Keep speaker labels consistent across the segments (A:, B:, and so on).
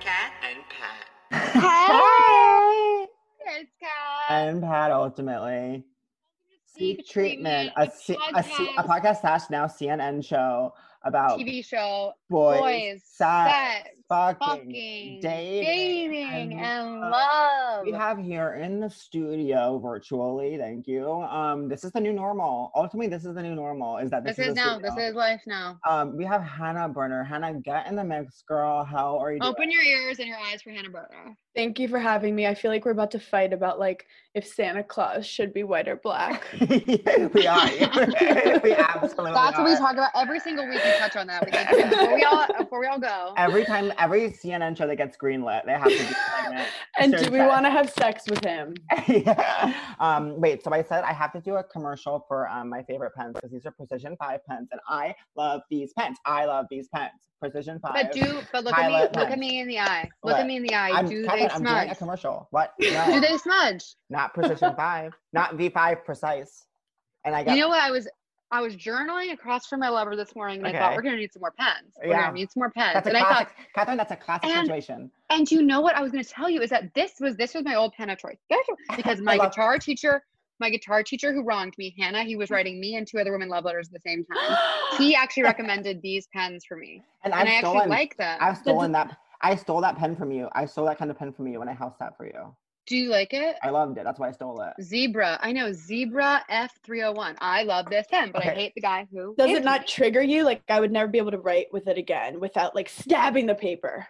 A: With Cat.
B: And Pat.
C: Hey!
D: It's Cat.
C: And Pat ultimately. Seek
D: Seek
C: treatment,
D: A,
C: a,
D: a
C: C- a, C- a
D: podcast.
C: podcast slash now CNN show about
D: TV show,
C: boys,
D: boys,
C: sex,
D: sex,
C: fucking,
D: fucking,
C: dating,
D: dating,
C: and
D: and
C: love.
D: love.
C: we have here in the studio virtually. Thank you. Um, this is the new normal. Ultimately, this is the new normal. Is that this,
D: this is
C: the
D: now. This is life now.
C: Um, we have Hannah Berner. Hannah, get in the mix, girl. How are you?
D: Open your ears and your eyes for Hannah Berner.
E: Thank you for having me. I feel like we're about to fight about like if Santa Claus should be white or black.
C: we are. we absolutely
D: That's what we talk about every single week. We touch on that. We like, before we all before we all go.
C: Every time, every CNN show that gets greenlit, they have to do a segment.
E: and do we want to have sex with him?
C: yeah. Um, wait, so I said I have to do a commercial for um, my favorite pens because these are Precision 5 pens and I love these pens. I love these pens. Precision 5.
D: But do but look at me
C: Pilot
D: look at me in the eye. Look
C: What?
D: at me in the eye.
C: I'm,
D: do
C: Catherine,
D: they
C: I'm doing a
D: smudge?
C: commercial. What? No,
D: Do they smudge?
C: not Precision 5. Not V5 precise. And I got
D: You know what? I was I was journaling across from my lover this morning, and I thought we're gonna need some more pens. We're
C: Yeah.
D: gonna need some more pens.
C: that's a
D: and I
C: classic.
D: thought,
C: Catherine, that's a classic
D: And-
C: situation.
D: and you know what I was gonna tell you is that this was this was my old pen of choice. Because my guitar teacher, my guitar teacher who wronged me, Hannah, he was writing me and two other women love letters at the same time. He actually recommended these pens for me,
C: And
D: and
C: I've
D: I actually like them.
C: I've stolen that. I stole that pen from you. I stole that kind of pen from you when I house that for you.
D: Do you like it?
C: I loved it. That's why I stole it.
D: Zebra. I know Zebra F301. I love this pen, but I hate the guy who
E: Does it not
D: me.
E: trigger you? Like I would never be able to write with it again without like stabbing the paper.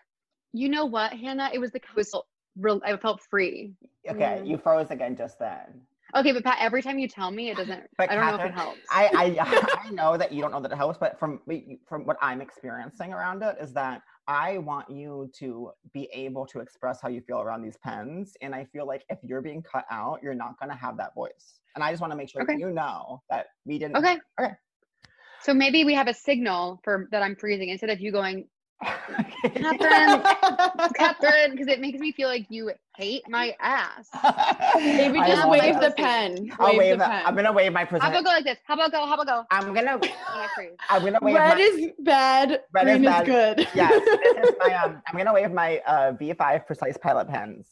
D: You know what, Hannah? It was the it was real. I felt free.
C: Okay,
E: Mm.
C: you froze again just then.
D: Okay, but Pat, every time you tell me, it doesn't.
C: But
D: I don't know if it helps.
C: I, I I know that you don't know that it helps, but from from what I'm experiencing around it is that I want you to be able to express how you feel around these pens, and I feel like if you're being cut out, you're not going to have that voice. And I just want to make sure
D: Okay.
C: that you know that we didn't.
D: okay.
C: Okay.
D: So maybe we have a signal for that I'm freezing instead of you going,
C: Catherine.
D: Catherine, because it makes me feel like you hate my ass.
E: Maybe just wave
C: it.
E: the pen.
C: I'll
E: wave
C: wave.
E: the
C: it.
E: pen.
C: I'm gonna wave my
D: How about go like this? How about go? How about go?
C: I'm gonna.
D: I freeze.
C: I'm gonna wave.
E: Red
C: my,
E: is bad.
C: Red is
E: green is,
C: bad.
E: good.
C: yes, this is my um. I'm gonna wave my uh V5 precise pilot pens.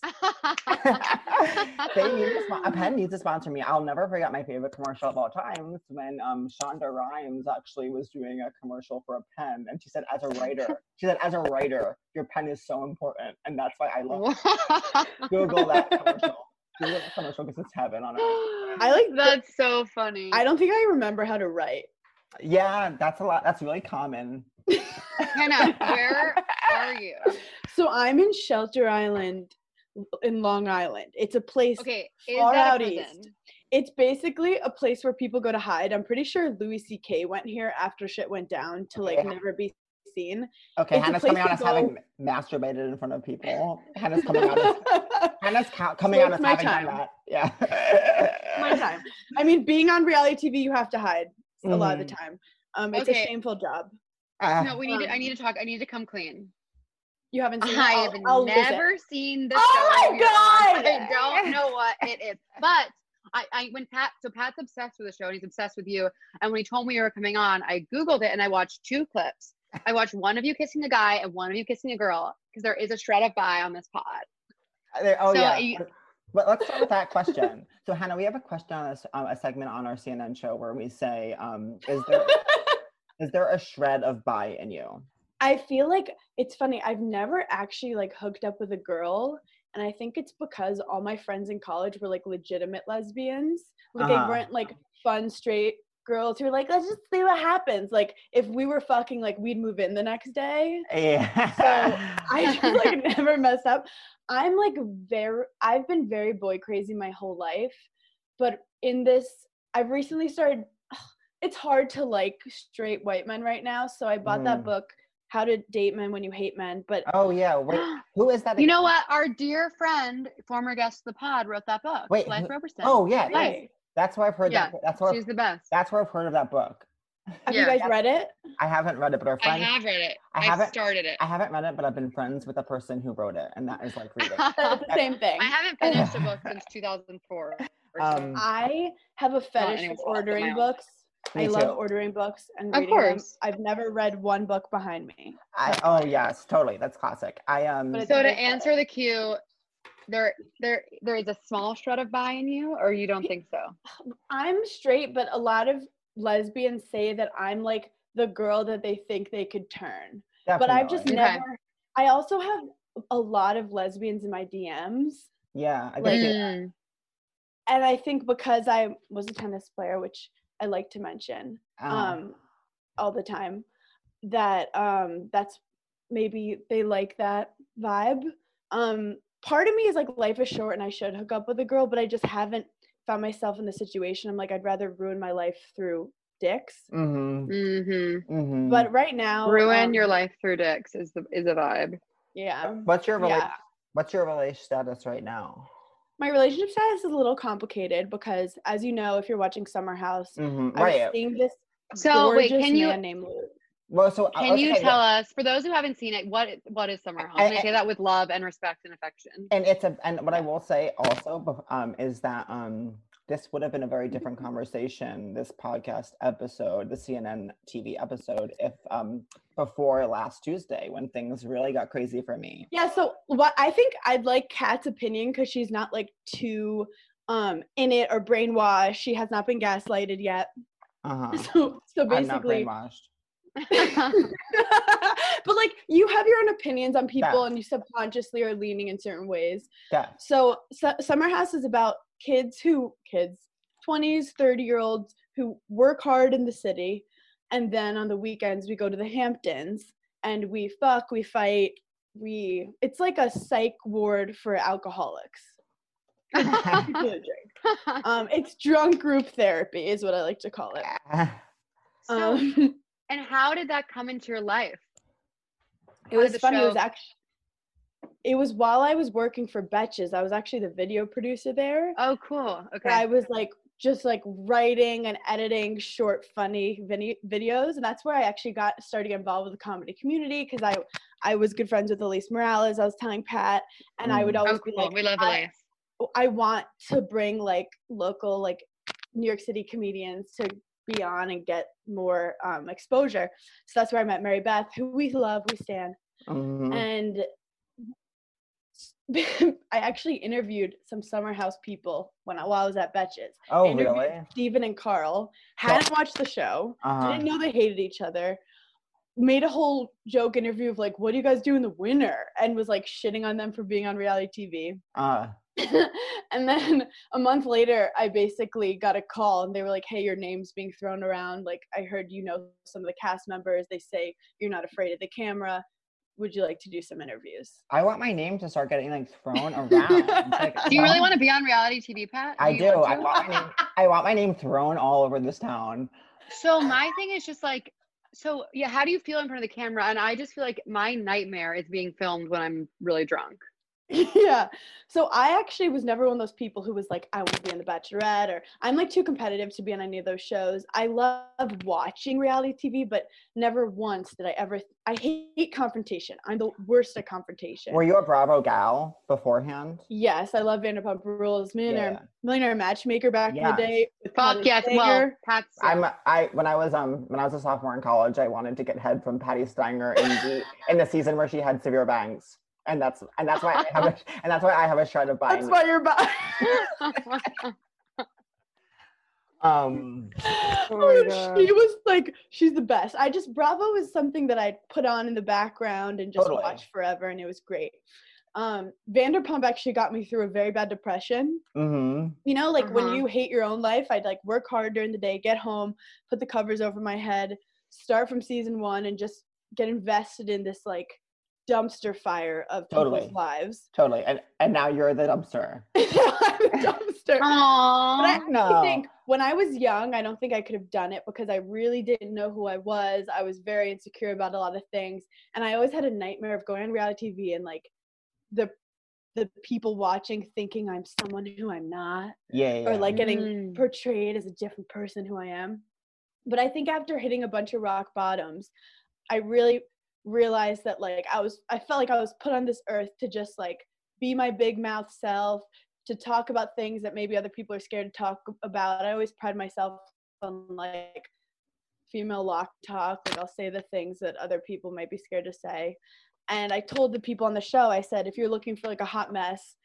C: they need to spon- a pen needs to sponsor me. I'll never forget my favorite commercial of all times when um Shonda Rhimes actually was doing a commercial for a pen, and she said, "As a writer, she said, as a writer, your pen is so important, and that's why I love it." Google that commercial. Google that commercial because it's heaven on earth.
E: I like the-
D: That's so funny.
E: I don't think I remember how to write.
C: Yeah, that's a lot. That's really common.
D: Hannah, where are you?
E: So I'm in Shelter Island in Long Island. It's a place
D: Okay,
E: Far
D: that
E: out east. it's basically a place where people go to hide. I'm pretty sure Louis C.K. went here after shit went down to like
C: Okay.
E: never be seen.
C: Okay,
E: It's
C: Hannah's coming out
E: to
C: as having masturbated in front of people. Hannah's coming out as Hannah's ca- coming
E: So
C: out as
E: my
C: having done
E: time.
C: that. Yeah.
E: My time. I mean, being on reality TV, you have to hide a lot of the
C: Mhm.
E: time. Um, it's
D: Okay.
E: a shameful job.
C: Ah,
D: No, we need to. I
E: Um,
D: need to talk. I need to come clean.
E: You haven't seen. it?
D: I
E: I'll-
D: have
E: I'll visit.
D: never seen the
E: Oh
D: show.
E: my
D: you're.
E: God!
D: I don't know what it is, but I, I when Pat so Pat's obsessed with the show and he's obsessed with you. And when he told me you were coming on, I googled it and I watched two clips. I watched one of you kissing a guy and one of you kissing a girl because there is a shred of bi on this pod.
C: there- oh
D: so
C: yeah.
D: you-
C: but- But let's start with that question. So Hannah, we have a question on this, um, a segment on our CNN show where we say, um, "Is there is there a shred of bi in you?"
E: I feel like it's funny. I've never actually like hooked up with a girl, and I think it's because all my friends in college were like legitimate lesbians. Like
C: Uh-huh.
E: they weren't like fun straight girls who are like, let's just see what happens. Like if we were fucking, like we'd move in the next day.
C: Yeah.
E: So I just like never mess up. I'm like very I've been very boy crazy my whole life, but in this I've recently started it's hard to like straight white men right now. So I bought
C: Mm.
E: that book, How to Date Men When You Hate Men. But
C: Oh yeah. Wait, who is that?
D: You know what? Our dear friend, former guest of the pod, wrote that book.
C: Wait,
D: Blythe
C: who-
D: Roberson.
C: Oh yeah.
D: Nice.
E: Hey,
C: That's where I've heard
D: Yeah,
C: that. That's where
D: She's the best.
C: that's where I've heard of that book.
E: have
D: Yeah.
E: you guys read it?
C: I haven't read it, but our
F: I have read it.
C: I
F: I,
C: haven't-
F: started it.
C: I haven't read it, but I've been friends with the person who wrote it, and that is like reading.
E: It's the same thing.
D: I haven't finished a book since 2004.
C: Um,
E: I have a fetish
D: anyone's
E: for
D: fault but my
E: ordering books.
C: Me
E: I love ordering books and
D: Of
E: reading them.
D: course.
E: I've never read one book behind me.
C: I, oh yes, totally. That's classic. I um.
E: But
D: so to
E: very
D: answer the cue, there there there is a small shred of bi in you, or you don't think so?
E: I'm straight, but a lot of lesbians say that I'm like the girl that they think they could turn. Definitely. But I've just.
D: Okay.
E: never. I also have a lot of lesbians in my DMs.
C: Yeah, I
E: like-
C: think it-
D: Mm.
E: and I think because I was a tennis player, which I like to mention
C: uh,
E: um, all the time, that um, that's maybe they like that vibe. Um, part of me is like life is short and I should hook up with a girl, but I just haven't found myself in the situation. I'm like I'd rather ruin my life through dicks.
C: Mm-hmm.
D: Mm-hmm.
C: mhm.
E: But right now,
D: Ruin
E: um,
D: your life through dicks is the is a vibe.
E: Yeah,
C: what's your rela-
E: yeah.
C: What's your relationship status right now?
E: My relationship status is a little complicated because, as you know, if you're watching Summer House,
C: Mhm,
E: I was
C: Right.
E: seeing this
D: So wait,
E: gorgeous
D: can you
E: man named Luke.
C: Well, so uh,
D: can you
C: okay,
D: tell us for those who haven't seen it what what is Summer House? And I
C: I-
D: say that with love and respect and affection.
C: and it's a and what I will say also um, is that um, this would have been a very different conversation, this podcast episode, the CNN TV episode, if um, before last Tuesday when things really got crazy for me.
E: Yeah, so what I think I'd like Cat's opinion because she's not like too um in it or brainwashed. She has not been gaslighted yet.
C: Uh-huh.
E: So so
C: I'm not
E: basically
C: brainwashed.
E: but like you have your own opinions on people
C: Yeah.
E: and you subconsciously are leaning in certain ways.
C: Yeah.
E: So, Su- Summer House is about kids who kids 20s, 30 year olds who work hard in the city and then on the weekends we go to the Hamptons and we fuck, we fight, we it's like a psych ward for alcoholics. People who drink. Um it's drunk group therapy is what I like to call it.
D: so,
E: Um
D: and how did that come into your life?
E: it
D: How did
E: was
D: the
E: funny. It was actually it was while I was working for Betches. I was actually the video producer there.
D: Oh, cool. Okay.
E: I was like just like writing and editing short, funny vini- videos, and that's where I actually got started involved with the comedy community because I I was good friends with Elise Morales. I was telling Pat, and I would
C: Mm.
E: always
F: Oh,
E: be like,
F: we love
E: I-
F: Elise.
E: I want to bring like local like New York City comedians to be on and get more um, exposure. So that's where I met Mary Beth, who we love, we stand,
C: Mhm.
E: and I actually interviewed some summer house people when I, while I was at Betches.
C: Oh, really?
E: Steven and Carl hadn't watched the show,
C: Uh-huh.
E: didn't know they hated each other, made a whole joke interview of like, what do you guys do in the winter? And was like shitting on them for being on reality
C: Uh,
E: TV. and then a month later, I basically got a call and they were like, hey, your name's being thrown around. Like, I heard you know some of the cast members. They say you're not afraid of the camera. Would you like to do some interviews?
C: I want my name to start getting like thrown around. Like,
D: do you really want to be on reality TV, Pat?
C: I
D: you
C: do.
D: want
C: I want my name. I want my name thrown all over this town.
D: So my thing is just like, so yeah, how do you feel in front of the camera? And I just feel like my nightmare is being filmed when I'm really drunk.
E: yeah. So I actually was never one of those people who was like, I want to be on The Bachelorette, or I'm like too competitive to be on any of those shows. I love watching reality TV, but never once did I ever. I hate confrontation. I'm the worst at confrontation.
C: Were you a Bravo gal beforehand?
E: yes, I love Vanderpump Rules, Millionaire,
C: Yeah.
E: Millionaire Matchmaker back in the day. with
D: Fuck
E: Patty
D: yes. Well,
E: Stanger.
D: Pat's.
C: I'm I when I was um when I was a sophomore in college, I wanted to get head from Patti Stanger in the in the season where she had severe bangs. And that's and that's why I have a and that's why I have a shred of
E: That's why you're bi-
C: Um
D: Oh my
E: Oh, she was like, she's the best. I just Bravo is something that I put on in the background and just
C: Totally.
E: watch forever, and it was great. Um, Vanderpump actually got me through a very bad depression.
C: mhm.
E: You know, like
D: Uh-huh.
E: when you hate your own life, I'd like work hard during the day, get home, put the covers over my head, start from season one, and just get invested in this like dumpster fire of
C: Totally.
E: people's lives.
C: Totally. And and now you're the dumpster.
E: I'm a dumpster. But I
D: Aww.
C: No.
E: think when I was young, I don't think I could have done it because I really didn't know who I was. I was very insecure about a lot of things, and I always had a nightmare of going on reality TV and like the the people watching thinking I'm someone who I'm not,
C: Yeah, yeah.
E: or
C: yeah.
E: like getting
D: Mm.
E: portrayed as a different person who I am. But I think after hitting a bunch of rock bottoms, I really realized that like I was I felt like I was put on this earth to just like be my big mouth self, to talk about things that maybe other people are scared to talk about. I always pride myself on like female lock talk. Like I'll say the things that other people might be scared to say. And I told the people on the show, I said, if you're looking for like a hot mess,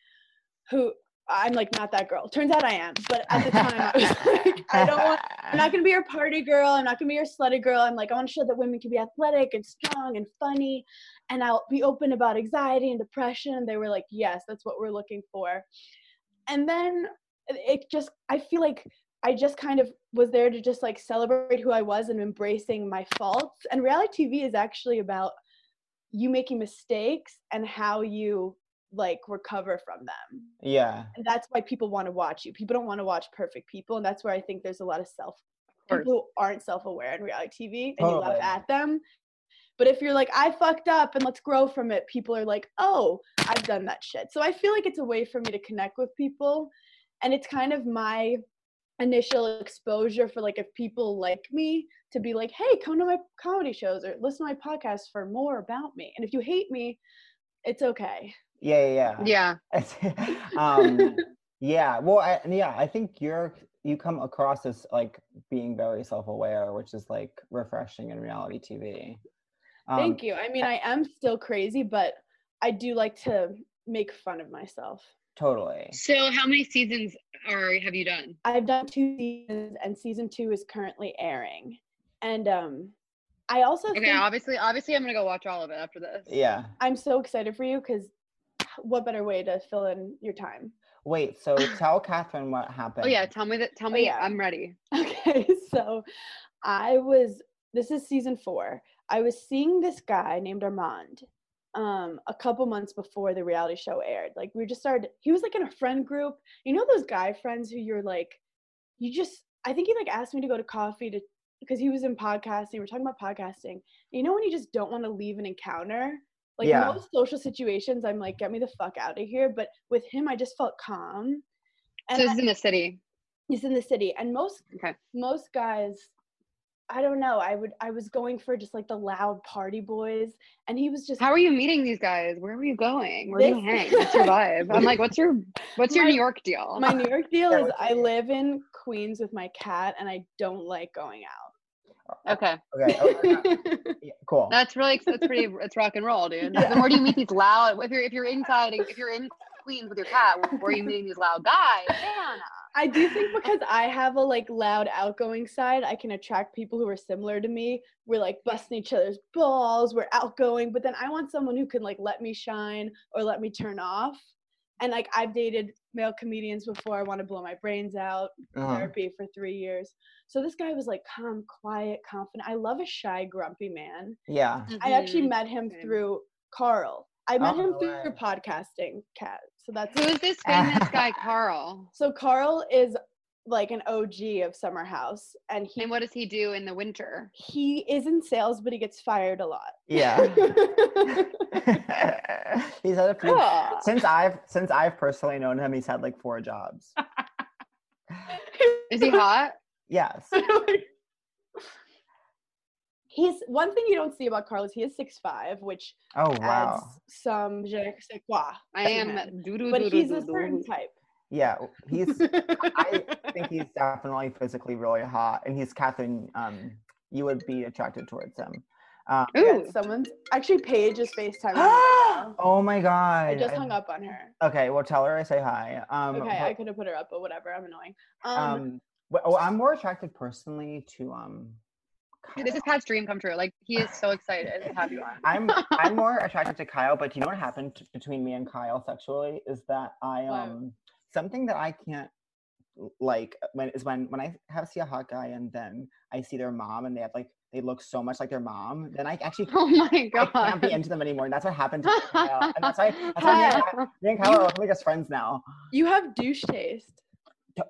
E: who I'm like not that girl. Turns out I am, but at the time I was like, I don't want. I'm not gonna be your party girl. I'm not gonna be your slutty girl. I'm like, I want to show that women can be athletic and strong and funny, and I'll be open about anxiety and depression. And they were like, yes, that's what we're looking for. And then it just, I feel like I just kind of was there to just like celebrate who I was and embracing my faults. And reality TV is actually about you making mistakes and how you like recover from them
C: yeah.
E: and that's why people want to watch you. People don't want to watch perfect people, and that's where I think there's a lot of self people who aren't self-aware in reality TV, and you laugh at them. But if you're like, I fucked up and let's grow from it, people are like, oh, I've done that shit. So I feel like it's a way for me to connect with people, and it's kind of my initial exposure for like if people like me to be like, hey, come to my comedy shows or listen to my podcast for more about me. And if you hate me, it's okay.
C: Yeah, yeah, yeah.
D: Yeah.
C: um yeah well I, yeah i think you're you come across as like being very self-aware which is like refreshing in reality tv um,
E: Thank you. I mean, I am still crazy, but I do like to make fun of myself.
C: totally
D: So how many seasons are have you done?
E: I've done two seasons, and season two is currently airing. And um, I also
D: Okay,
E: think
D: obviously, obviously, I'm gonna go watch all of it after this.
C: yeah
E: I'm so excited for you because what better way to fill in your time?
C: wait so tell catherine what happened
D: Oh yeah, tell me that. Tell
E: Oh,
D: me.
E: yeah.
D: I'm ready.
E: Okay, so I was this is season four. I was seeing this guy named Armand um a couple months before the reality show aired. Like we just started he was like in a friend group. You know those guy friends who you're like you just I think he like asked me to go to coffee to because he was in podcasting. We're talking about podcasting. You know when you just don't want to leave an encounter? Like
C: Yeah.
E: most social situations, I'm like, get me the fuck out of here. But with him, I just felt calm.
D: so
E: And
D: this
E: I-
D: is in the city.
E: he's in the city and most
D: Okay.
E: most guys i don't know i would i was going for just like the loud party boys and he was just
D: How are you meeting these guys? Where were you going? Where do you
E: This-
D: hang? What's your vibe? I'm like, what's your what's your
E: My-
D: New York deal?
E: my new york deal is i live in queens with my cat and i don't like going out
D: okay,
C: okay oh, yeah, yeah, cool
D: that's really that's pretty. It's rock and roll, dude.
E: Yeah.
D: Then where do you meet these loud? If you're if you're inside, if you're in Queens with your cat, where are you meeting these loud guys? Hannah.
E: Uh, i do think because i have a like loud outgoing side i can attract people who are similar to me we're like busting each other's balls we're outgoing but then i want someone who can like let me shine or let me turn off and like i've dated male comedians before i want to blow my brains out
C: Uh-huh.
E: therapy for three years. So this guy was like calm, quiet, confident. I love a shy, grumpy man.
C: yeah
E: I actually
D: Mhm.
E: met him
D: Same.
E: through Carl. I met
C: Oh,
E: him through
C: way.
E: podcasting, Cat. So that's
D: Who is this famous guy, Carl?
E: so Carl is like an OG of Summer House, and he
D: And what does he do in the winter?
E: he is in sales, but he gets fired a lot.
C: yeah he's had a few
D: Cool.
C: since i've since i've personally known him he's had like four jobs
D: Is he hot?
C: yes
E: He's one thing you don't see about Carlos. he is six five, which
C: oh
E: adds
C: wow
E: some je ne sais quoi.
D: I am.
E: him.
D: doo doo
E: but
D: doo doo
E: he's a
D: doo
E: certain
D: doo.
E: type.
C: Yeah he's I think he's definitely physically really hot, and he's Catherine. Um, you would be attracted towards him. Um,
E: Yeah,
D: Ooh.
E: someone's actually Paige is FaceTiming. me right now.
C: oh my god!
E: I just
C: I-
E: hung up on her.
C: Okay, well, tell her I say hi. Um,
E: Okay, I could have put her up, but whatever. I'm annoying. Um,
C: um, well, well, I'm more attracted personally to um.
D: Dude, This is Pat's dream come true. Like he is so excited to have you on.
C: I'm I'm more attracted to Kyle, but do you know what happened between me and Kyle sexually is that I
E: What?
C: um something that I can't like when is when when I have see a hot guy and then I see their mom and they have like they look so much like their mom, then I actually
D: Oh my
C: I can't be into them anymore. And that's what happened to me and Kyle. And that's why, that's why me, me and Kyle are like us friends now.
E: You have douche taste.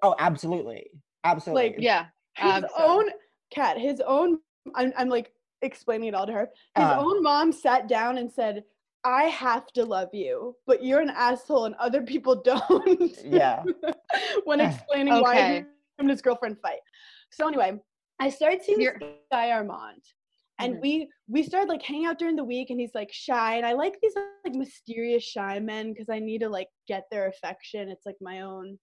C: Oh, absolutely. Absolutely.
E: Like,
D: yeah.
E: His
D: abso.
E: own cat, his own. I'm, I'm like explaining it all to her. His
C: Uh.
E: own mom sat down and said, "I have to love you, but you're an asshole, and other people don't."
C: Yeah.
E: when explaining why
D: Okay.
E: him and his girlfriend fight. So anyway, I started seeing
D: You're-
E: guy Armand, and
D: Mhm.
E: we we started like hanging out during the week, and he's like shy, and I like these like mysterious shy men because I need to like get their affection. It's like my own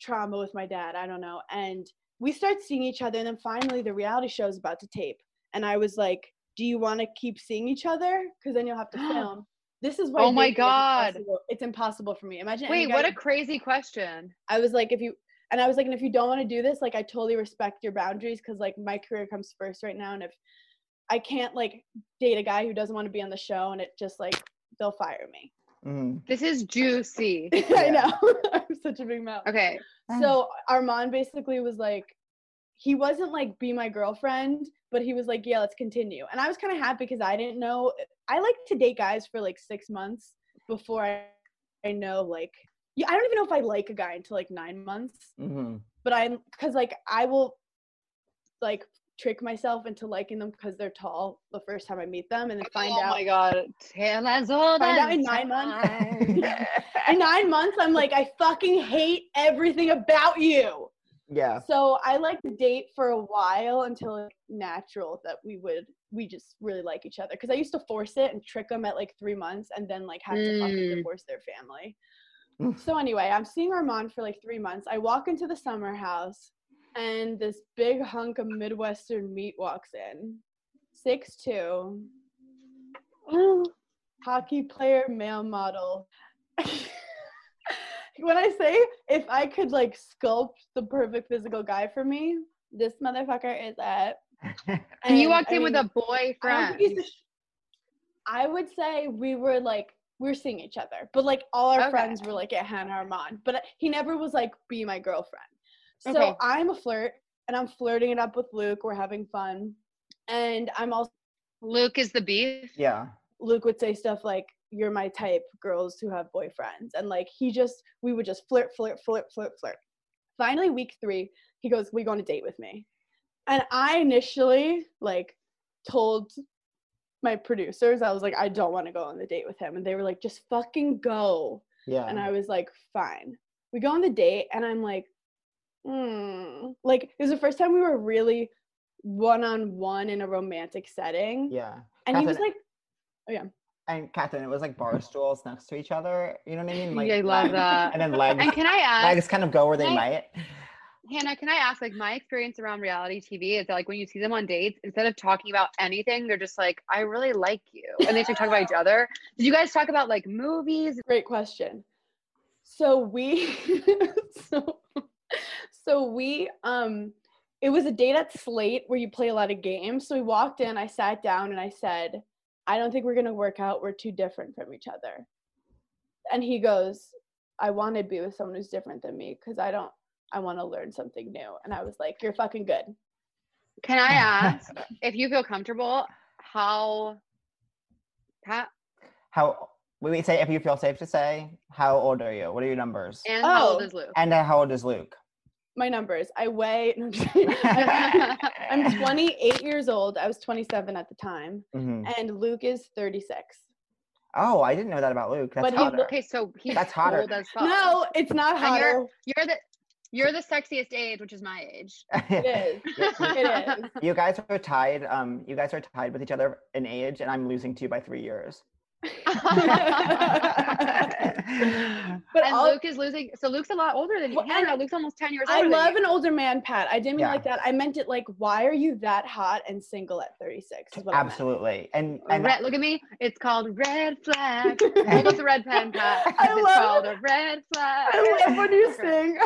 E: trauma with my dad. I don't know, and we start seeing each other, and then finally the reality show is about to tape, and I was like, "Do you want to keep seeing each other? Because then you'll have to film." This is why.
D: Oh my God.
E: impossible- It's impossible for me. Imagine.
D: Wait, what a crazy question.
E: I was like, if you, and I was like, and if you don't want to do this, like, I totally respect your boundaries because, like, my career comes first right now. And if I can't, like, date a guy who doesn't want to be on the show and it just, like, they'll fire me.
C: Mhm.
D: This is juicy.
E: I know. I'm such a big mouth.
D: Okay.
E: So Armand basically was like, he wasn't like, be my girlfriend, but he was like, yeah, let's continue. And I was kind of happy because I didn't know, I like to date guys for like six months before I, I know, like, yeah, I don't even know if I like a guy until like nine months.
C: Mhm.
E: but I'm because like I will like trick myself into liking them because they're tall the first time I meet them, and then find
D: oh
E: out Oh
D: my god. Tale as old
E: Find out
D: as
E: in nine months. in nine months I'm like I fucking hate everything about you.
C: Yeah.
E: So I like to date for a while until it's natural that we would we just really like each other because I used to force it and trick them at like three months and then like have to fucking
D: Mm.
E: divorce their family. So anyway, I'm seeing Armand for like three months. I walk into the summer house and this big hunk of Midwestern meat walks in. Six two, hockey player, male model. when I say if I could like sculpt the perfect physical guy for me, this motherfucker is it.
D: And you walked
E: I
D: in with
E: mean,
D: a
E: I don't
D: boyfriend.
E: think he's a sh- I would say we were like we were seeing each other, but like all our
D: Okay.
E: friends were like at Hannah Armand, but he never was like be my girlfriend. So
D: Okay.
E: I'm a flirt, and I'm flirting it up with Luke. We're having fun, and I'm also
D: Luke is the beef.
C: yeah.
E: Luke would say stuff like "You're my type, girls who have boyfriends," and like he just we would just flirt, flirt, flirt, flirt, flirt. Finally, week three, he goes, "We go on a date with me," and I initially like told my producers I was like, "I don't want to go on the date with him," and they were like, "Just fucking go,"
C: Yeah.
E: and I was like, "Fine." We go on the date, and I'm like, "Hmm." Like it was the first time we were really one on one in a romantic setting,
C: yeah.
E: and he was
C: Catherine-
E: like.
C: And Catherine, it was like bar stools next to each other. You know what I mean? Like
D: I love
C: legs-
D: that.
C: And then legs,
D: And can I ask,
C: legs kind of go where they
D: I-
C: might.
D: Hannah, can I ask, like, my experience around reality TV is that, like, when you see them on dates, instead of talking about anything, they're just like, I really like you. And they start talking about each other. Did you guys talk about, like, movies?
E: Great question. So we so so we um it was a date at Slate where you play a lot of games. So we walked in, I sat down and I said, I don't think we're gonna work out. We're too different from each other. And he goes, I want to be with someone who's different than me because I don't I want to learn something new. And I was like, You're fucking good.
D: Can I ask, if you feel comfortable, how, Pat,
C: How we we say if you feel safe to say, how old are you? What are your numbers?
D: and how old
E: Oh.
D: is Luke?
C: And uh, how old is Luke?
E: My numbers. I weigh no, I'm. I'm- I'm 28 years old. I was 27 at the time.
C: Mhm.
E: and Luke is 36.
C: Oh, I didn't know that about Luke. That's
E: But he
C: hotter.
D: okay, so he's
C: That's hotter.
D: old as fuck.
E: No, it's not
D: And you're-
E: hotter.
D: You're the, you're the sexiest age, which is my age.
E: It is. It is.
C: You guys are tied. Um, you guys are tied with each other in age, and I'm losing to you by three years.
E: But
D: and
E: all,
D: Luke is losing. So Luke's a lot older than you.
E: Well, and
D: Hannah, Luke's almost 10 years older
E: I love an older man, Pat. I didn't mean
C: Yeah.
E: like that. I meant it like, why are you that hot and single at 36? Is what I meant.
C: Absolutely. And and
D: Red, look at me. It's called red flag. Hold up the red pen, Pat.
E: I
D: it's
E: love
D: called a red flag.
E: I love when you sing.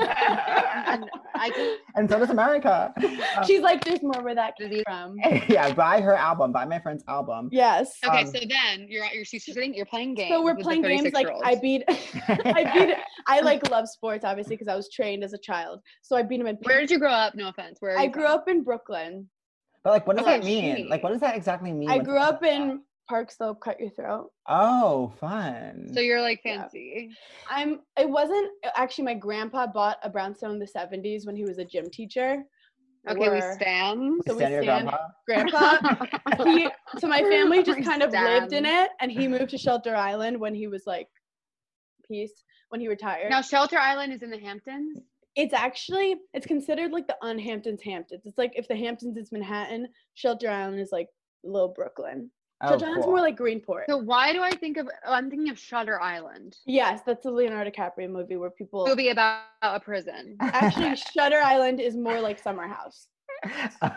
D: And I can
C: and so does America. Um,
E: She's like, there's more where that came
D: Disease.
E: from.
C: yeah, buy her album, buy my friend's album.
E: Yes.
D: Okay,
C: Um,
D: so then you're you're sitting, you're playing games.
E: So we're playing games like I beat I beat I like love sports obviously because I was trained as a child. So I beat him in
D: Where did you grow up? No offense. Where
E: I grew
D: from?
E: up in Brooklyn.
C: But like, what does
D: Okay,
C: that mean?
D: she-
C: Like, what does that exactly mean?
E: I grew up
C: says that?
E: in Park Slope, cut your throat.
C: Oh, fun.
D: So you're like
E: Yeah.
D: fancy.
E: I'm. It wasn't actually. My grandpa bought a brownstone in the '70s when he was a gym teacher.
D: Okay, we stand.
E: so we
C: Stand
E: stand-
C: grandpa?
E: Grandpa. he, so my family just
D: We
E: kind of lived in it, and he moved to Shelter Island when he was like, peace when he retired.
D: Now Shelter Island is in the Hamptons.
E: it's actually it's considered like the unhamptons Hamptons. It's like if the Hamptons is Manhattan, Shelter Island is like little Brooklyn.
C: Oh,
E: Shelter Island's
C: cool.
E: more like Greenport.
D: So why do I think of? Oh, I'm thinking of Shutter Island.
E: yes, that's a Leonardo DiCaprio movie where people
D: Movie about a prison.
E: actually Shutter Island is more like Summer House.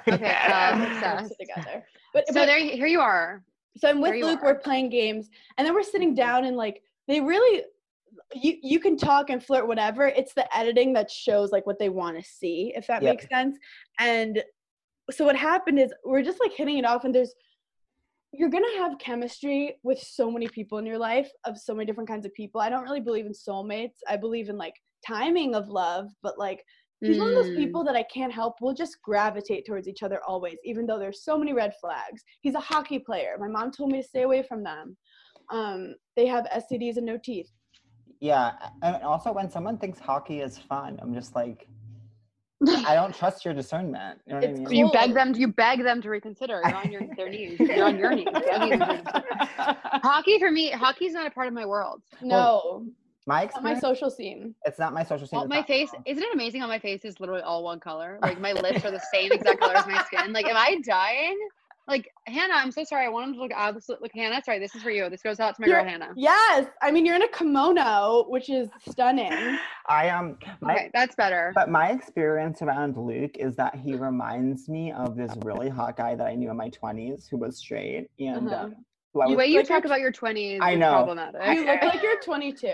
D: Okay, um,
E: Mixed together. But,
D: So
E: but
D: there, here you are.
E: So I'm with Luke.
D: are.
E: We're playing games, and then we're sitting down and like they really, you you can talk and flirt whatever. It's the editing that shows like what they want to see, if that
C: Yep.
E: makes sense. And so what happened is we're just like hitting it off, and there's you're gonna have chemistry with so many people in your life of so many different kinds of people. I don't really believe in soulmates. I believe in like timing of love, but like he's one of those
D: Mm.
E: people that I can't help. We'll just gravitate towards each other always, even though there's so many red flags. He's a hockey player. My mom told me to stay away from them. Um, they have STDs and no teeth.
C: Yeah, and also when someone thinks hockey is fun, I'm just like, I don't trust your discernment. You know what I mean?
D: you beg them. You beg them to reconsider. You're on your their knees. You're on your knees. begging them. Hockey for me. Hockey's not a part of my world.
E: No,
C: my
E: not my social scene.
C: it's not my social scene.
D: All
C: it's
D: my
C: not-
D: face. Isn't it amazing how my face is literally all one color? Like my lips are the same exact color as my skin. Like, am I dying? Like Hannah, I'm so sorry. I wanted to look absolute. Look, Hannah, sorry. This is for you. This goes out to my girl
E: You're-
D: Hannah.
E: Yes, I mean you're in a kimono, which is stunning.
C: I um, my,
D: Okay, that's better.
C: but my experience around Luke is that he reminds me of this really hot guy that I knew in my 20s who was straight and
E: Uh-huh.
C: um, who I
D: The way you
E: like
D: talk about your 20s
C: I
D: is
C: know.
D: problematic.
E: You look like you're 22.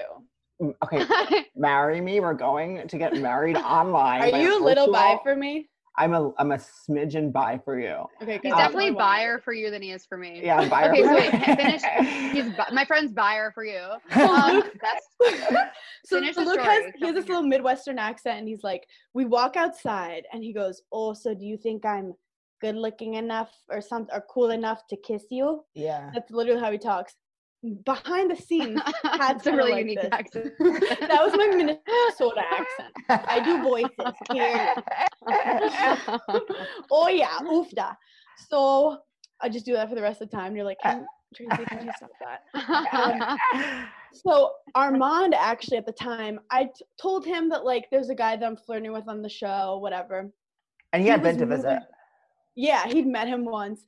C: Mm, okay. marry me. We're going to get married online.
E: Are you a little bi for me?
C: I'm a I'm a smidgen bi for you.
E: Okay, good.
D: He's
C: Um,
D: definitely
E: Only
D: buyer for you than he is for me.
C: Yeah, I'm bi.
D: Okay, so wait, finish. He's bu- my friend's buyer for you. Um, that's
E: so
D: Finish
E: Luke has he has this little Midwestern accent, and he's like, "We walk outside, and he goes, oh, so do you think I'm good looking enough or something or cool enough to kiss you?"
C: yeah.
E: That's literally how he talks. Behind the scenes,
D: had a
E: kinda
D: really
E: like
D: unique
E: this.
D: accent.
E: that was my Minnesota accent. I do voices. Clearly. oh yeah, oofda. So I just do that for the rest of the time. You're like, can, Tracy, can you stop that? Um, so Armand actually at the time, I t- told him that like there's a guy that I'm flirting with on the show, whatever.
C: and he had
E: was
C: been to visit.
E: Yeah, he'd met him once.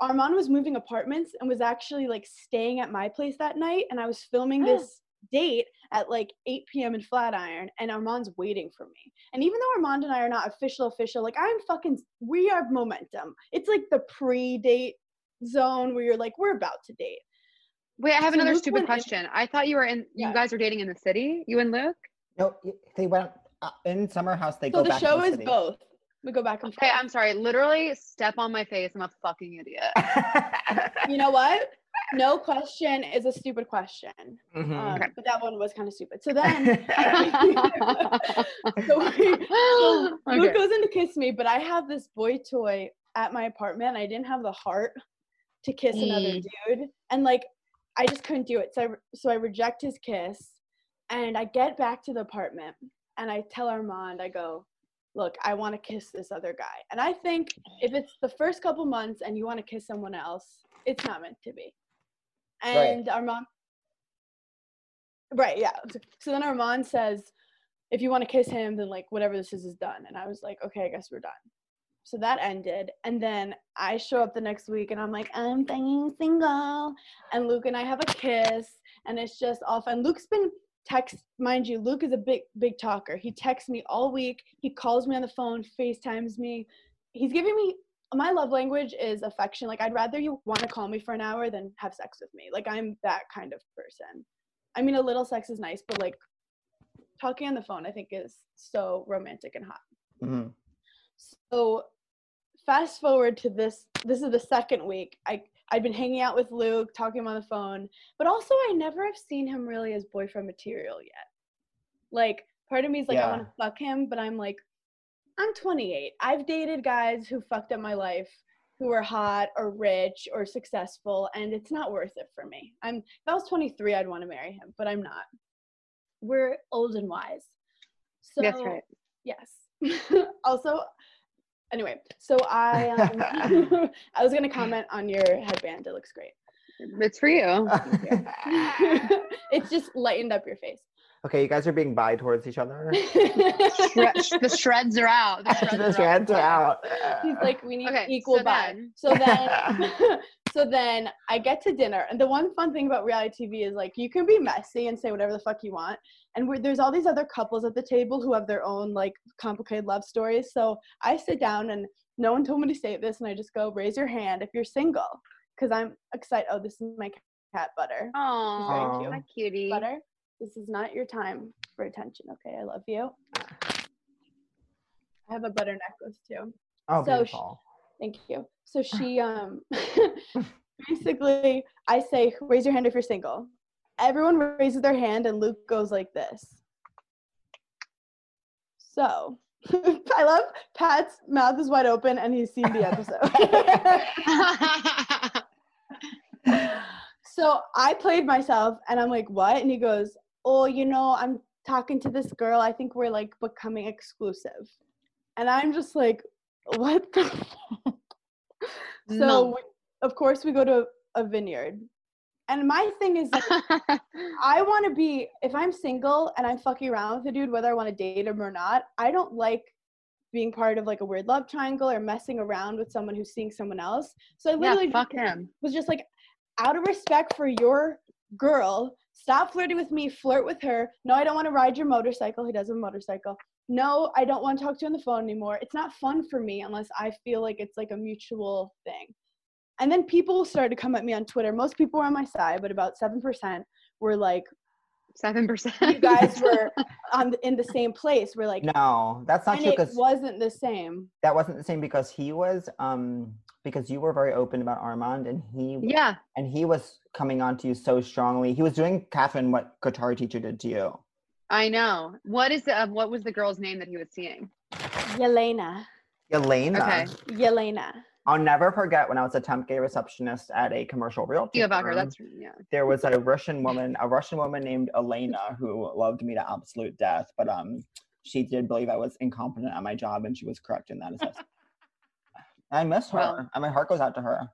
E: Armand was moving apartments and was actually like staying at my place that night, and I was filming this date at like 8 p.m. in Flatiron, and Armand's waiting for me. And even though Armand and I are not official, official, like I'm fucking, we have momentum. It's like the pre-date zone where you're like, we're about to date.
D: Wait, I have
E: So
D: another
E: Luke
D: stupid
E: went in-
D: question. I thought you were in.
E: Yeah.
D: You guys are dating in the city. You and Luke.
C: No, they went uh, in summer house. They
E: So
C: go
E: the
C: back
E: show
C: to the show
E: is
C: city.
E: both. We go back and
D: Okay. I'm sorry. Literally, step on my face. I'm a fucking idiot.
E: you know what? No question is a stupid question.
C: Mhm.
E: Um,
D: Okay.
E: But that one was kind of stupid. So then so we, so Luke goes in to kiss me, but I have this boy toy at my apartment. I didn't have the heart to kiss another
D: Mm.
E: dude, and like I just couldn't do it. So I, re- so I reject his kiss, and I get back to the apartment, and I tell Armand, I go, "Look, I want to kiss this other guy." And I think if it's the first couple months and you want to kiss someone else, it's not meant to be.
C: Right.
E: And Armand, right, yeah. So then Armand says, if you want to kiss him, then like whatever this is is done. And I was like, okay, I guess we're done. So that ended. And then I show up the next week and I'm like, I'm fucking single. And Luke and I have a kiss. And it's just off. And Luke's been text, mind you, Luke is a big, big talker. He texts me all week. He calls me on the phone, FaceTimes me. He's giving me my love language is affection. Like I'd rather you want to call me for an hour than have sex with me. Like I'm that kind of person. I mean, a little sex is nice, but like talking on the phone, I think is so romantic and hot.
C: Mhm.
E: So fast forward to this. This is the second week. I I'd been hanging out with Luke, talking him on the phone, but also I never have seen him really as boyfriend material yet. Like part of me is like I want to fuck him, but I'm like, I'm 28. I've dated guys who fucked up my life, who are hot or rich or successful, and it's not worth it for me. I'm if I was 23, I'd want to marry him, but I'm not. We're old and wise. So
D: That's right.
E: Yes. also, anyway, so I um, I was gonna comment on your headband. It looks great.
D: It's for you.
E: it's just lightened up your face.
C: okay, you guys are being bi towards each other.
D: Shred- the shreds are out. The shreds,
C: the shreds are out.
E: He's like, we need
D: Okay,
E: equal
D: so
E: buy.
D: then-
E: So then, so then I get to dinner, and the one fun thing about reality TV is like you can be messy and say whatever the fuck you want, and we're, there's all these other couples at the table who have their own like complicated love stories. So I sit down, and no one told me to say this, and I just go, raise your hand if you're single, because I'm excited. Oh, this is my cat Butter.
D: Oh,
C: Very cute.
D: hi, cutie.
E: Butter, this is not your time for attention. Okay, I love you. I have a butter necklace too.
C: Oh,
E: So sh-
C: beautiful.
E: Thank you. So she um basically I say raise your hand if you're single. Everyone raises their hand and Luke goes like this. So I love Pat's mouth is wide open and he's seen the episode. so I played myself and I'm like, what? And he goes, Oh, you know, I'm talking to this girl. I think we're like becoming exclusive. And I'm just like, what the? So
D: No.
E: Of course we go to a vineyard. And my thing is like, I want to be if I'm single and I'm fucking around with a dude, whether I want to date him or not. I don't like being part of like a weird love triangle or messing around with someone who's seeing someone else. So I
D: yeah,
E: literally
D: fuck him.
E: was just like, out of respect for your girl, stop flirting with me, flirt with her. No, I don't want to ride your motorcycle. He does have a motorcycle. No, I don't want to talk to you on the phone anymore. It's not fun for me unless I feel like it's like a mutual thing. And then people started to come at me on Twitter. Most people were on my side, but about 7% were like,
D: Seven percent.
E: you guys were on the, in the same place. We're like,
C: No, that's not
E: and
C: true
E: it
C: because
E: wasn't the same.
C: that wasn't the same because he was um because you were very open about Armand and he
D: Yeah.
C: and he was coming on to you so strongly. He was doing Catherine what guitar teacher did to you.
D: I know. What is the uh, what was the girl's name that he was seeing?
E: Yelena.
C: Elena.
D: Okay.
E: Yelena.
C: I'll never forget when I was a temp gay receptionist at a commercial realty.
D: About her. That's yeah.
C: there was a Russian woman, a Russian woman named Elena who loved me to absolute death, but um, she did believe I was incompetent at my job, and she was correct in that assessment. I miss her,
D: Well.
C: and my heart goes out to her.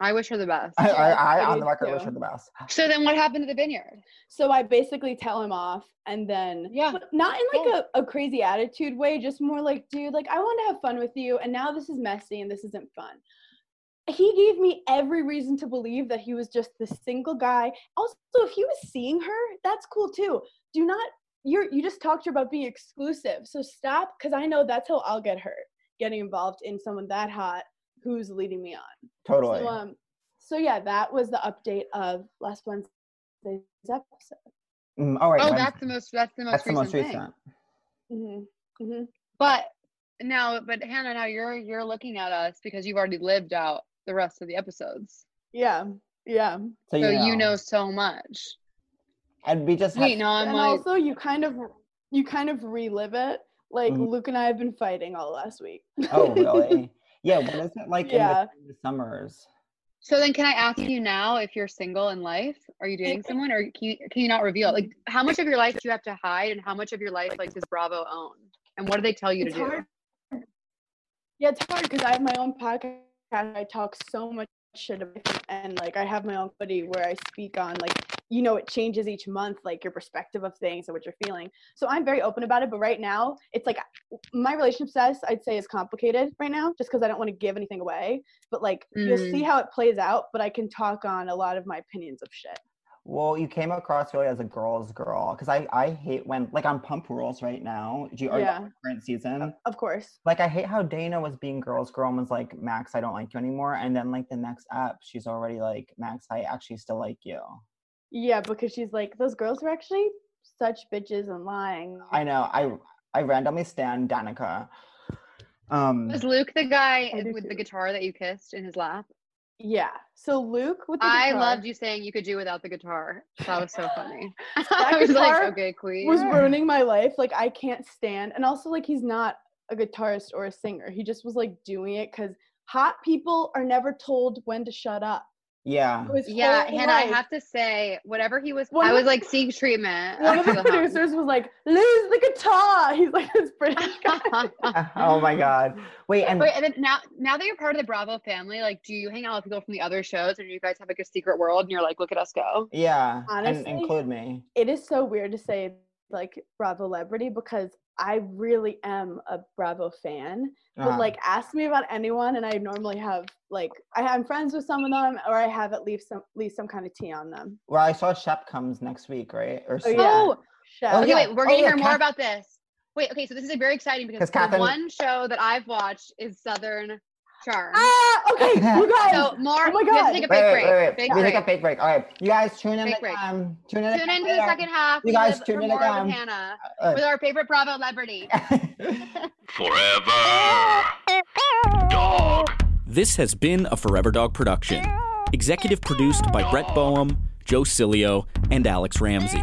D: I wish her the best.
C: I, I, I,
E: I
C: on the record, wish her the best.
D: So then what happened to the vineyard?
E: So I basically tell him off and then
D: Yeah.
E: not in like
D: Yeah.
E: a, a crazy attitude way, just more like, dude, like I want to have fun with you and now this is messy and this isn't fun. He gave me every reason to believe that he was just the single guy. Also, if he was seeing her, that's cool too. Do not you're you just talked to her about being exclusive. So stop because I know that's how I'll get hurt, getting involved in someone that hot who's leading me on.
C: Totally.
E: So um so yeah, that was the update of last Wednesday's episode.
C: Mm, all right.
D: Oh, that's the most that's the most
C: that's the
D: recent
C: most
D: thing.
C: recent.
E: Mm-hmm. Mm-hmm.
D: But now, but Hannah, now you're you're looking at us because you've already lived out the rest of the episodes,
E: Yeah. Yeah.
C: So,
D: so
C: you, know.
D: you know so much.
C: And we just
D: Wait,
C: had,
D: no, I'm
E: and
D: like,
E: also you kind of you kind of relive it. Like
C: Mhm.
E: Luke and I have been fighting all last week.
C: Oh, really? yeah. What is it like
E: Yeah.
C: in the, the summers?
D: so then can I ask you now if you're single in life? Are you dating someone, or can you can you not reveal? Like, how much of your life do you have to hide, and how much of your life like does Bravo own? And what do they tell you
E: it's
D: to do?
E: Yeah, it's hard because I have my own podcast. I talk so much shit about it, and like I have my own buddy where I speak on like you know it changes each month like your perspective of things and what you're feeling. So I'm very open about it. But right now it's like my relationship status I'd say is complicated right now just because I don't want to give anything away. But like you'll see mm. how it plays out. But I can talk on a lot of my opinions of shit.
C: Well, you came across really as a girl's girl because I, I hate when like on Pump Rules right now. Do you are
E: Yeah.
C: the current season?
E: Of course.
C: Like I hate how Dayna was being girl's girl and was like, Max, I don't like you anymore. And then like the next app, she's already like, Max, I actually still like you.
E: Yeah, because she's like those girls were actually such bitches and lying.
C: I know. I I randomly stand Danica. Um
D: Was Luke the guy
E: I do
D: with the guitar that you kissed in his lap?
E: Yeah. So Luke with the
D: I
E: guitar
D: loved you saying you could do without the guitar. That was so funny. I was like, okay, queen.
E: was ruining my life. Like I can't stand, and also like he's not a guitarist or a singer. He just was like doing it because hot people are never told when to shut up.
C: Yeah.
D: Yeah, and I have to say, whatever he was,
E: One
D: I was like seeing treatment.
E: one of the
D: the
E: producers was like, "Lose the guitar." He's like this British guy.
C: oh my god. Wait, and
D: Wait, and then now, now that you're part of the Bravo family, like, do you hang out with people from the other shows, or do you guys have like a secret world, and you're like, look at us go?
C: yeah,
E: Honestly,
C: and include me.
E: it is so weird to say like Bravo celebrity because I really am a Bravo fan. But
C: Uh-huh.
E: like, ask me about anyone, and I normally have like I, I'm friends with some of them, or I have at least some at least some kind of tea on them.
C: well, I saw Shep comes next week, right? Or
E: Oh,
C: so-
E: yeah.
D: Oh,
E: Chef.
C: Oh,
D: okay,
C: yeah.
D: wait, we're
C: Oh,
D: gonna
C: yeah,
D: hear more about this. Wait, okay, so this is very exciting because the
C: Catherine-
D: one show that I've watched is Southern Charm.
E: Ah, okay, you guys.
D: So more.
E: Oh my
D: We have
E: God.
D: to take a big
C: wait,
D: break.
C: wait, wait.
D: Big
C: we
D: break.
C: take a fake break. All right, you guys tune in.
D: Fake break.
C: Um, tune in.
D: Tune into the second half.
C: You guys tune in
D: more
C: again.
D: with Hannah
C: Uh,
D: with our favorite Bravo celebrity.
B: Forever. Dog.
F: This has been a Forever Dog production. Executive produced by Brett Boehm, Joe Cilio, and Alex Ramsey.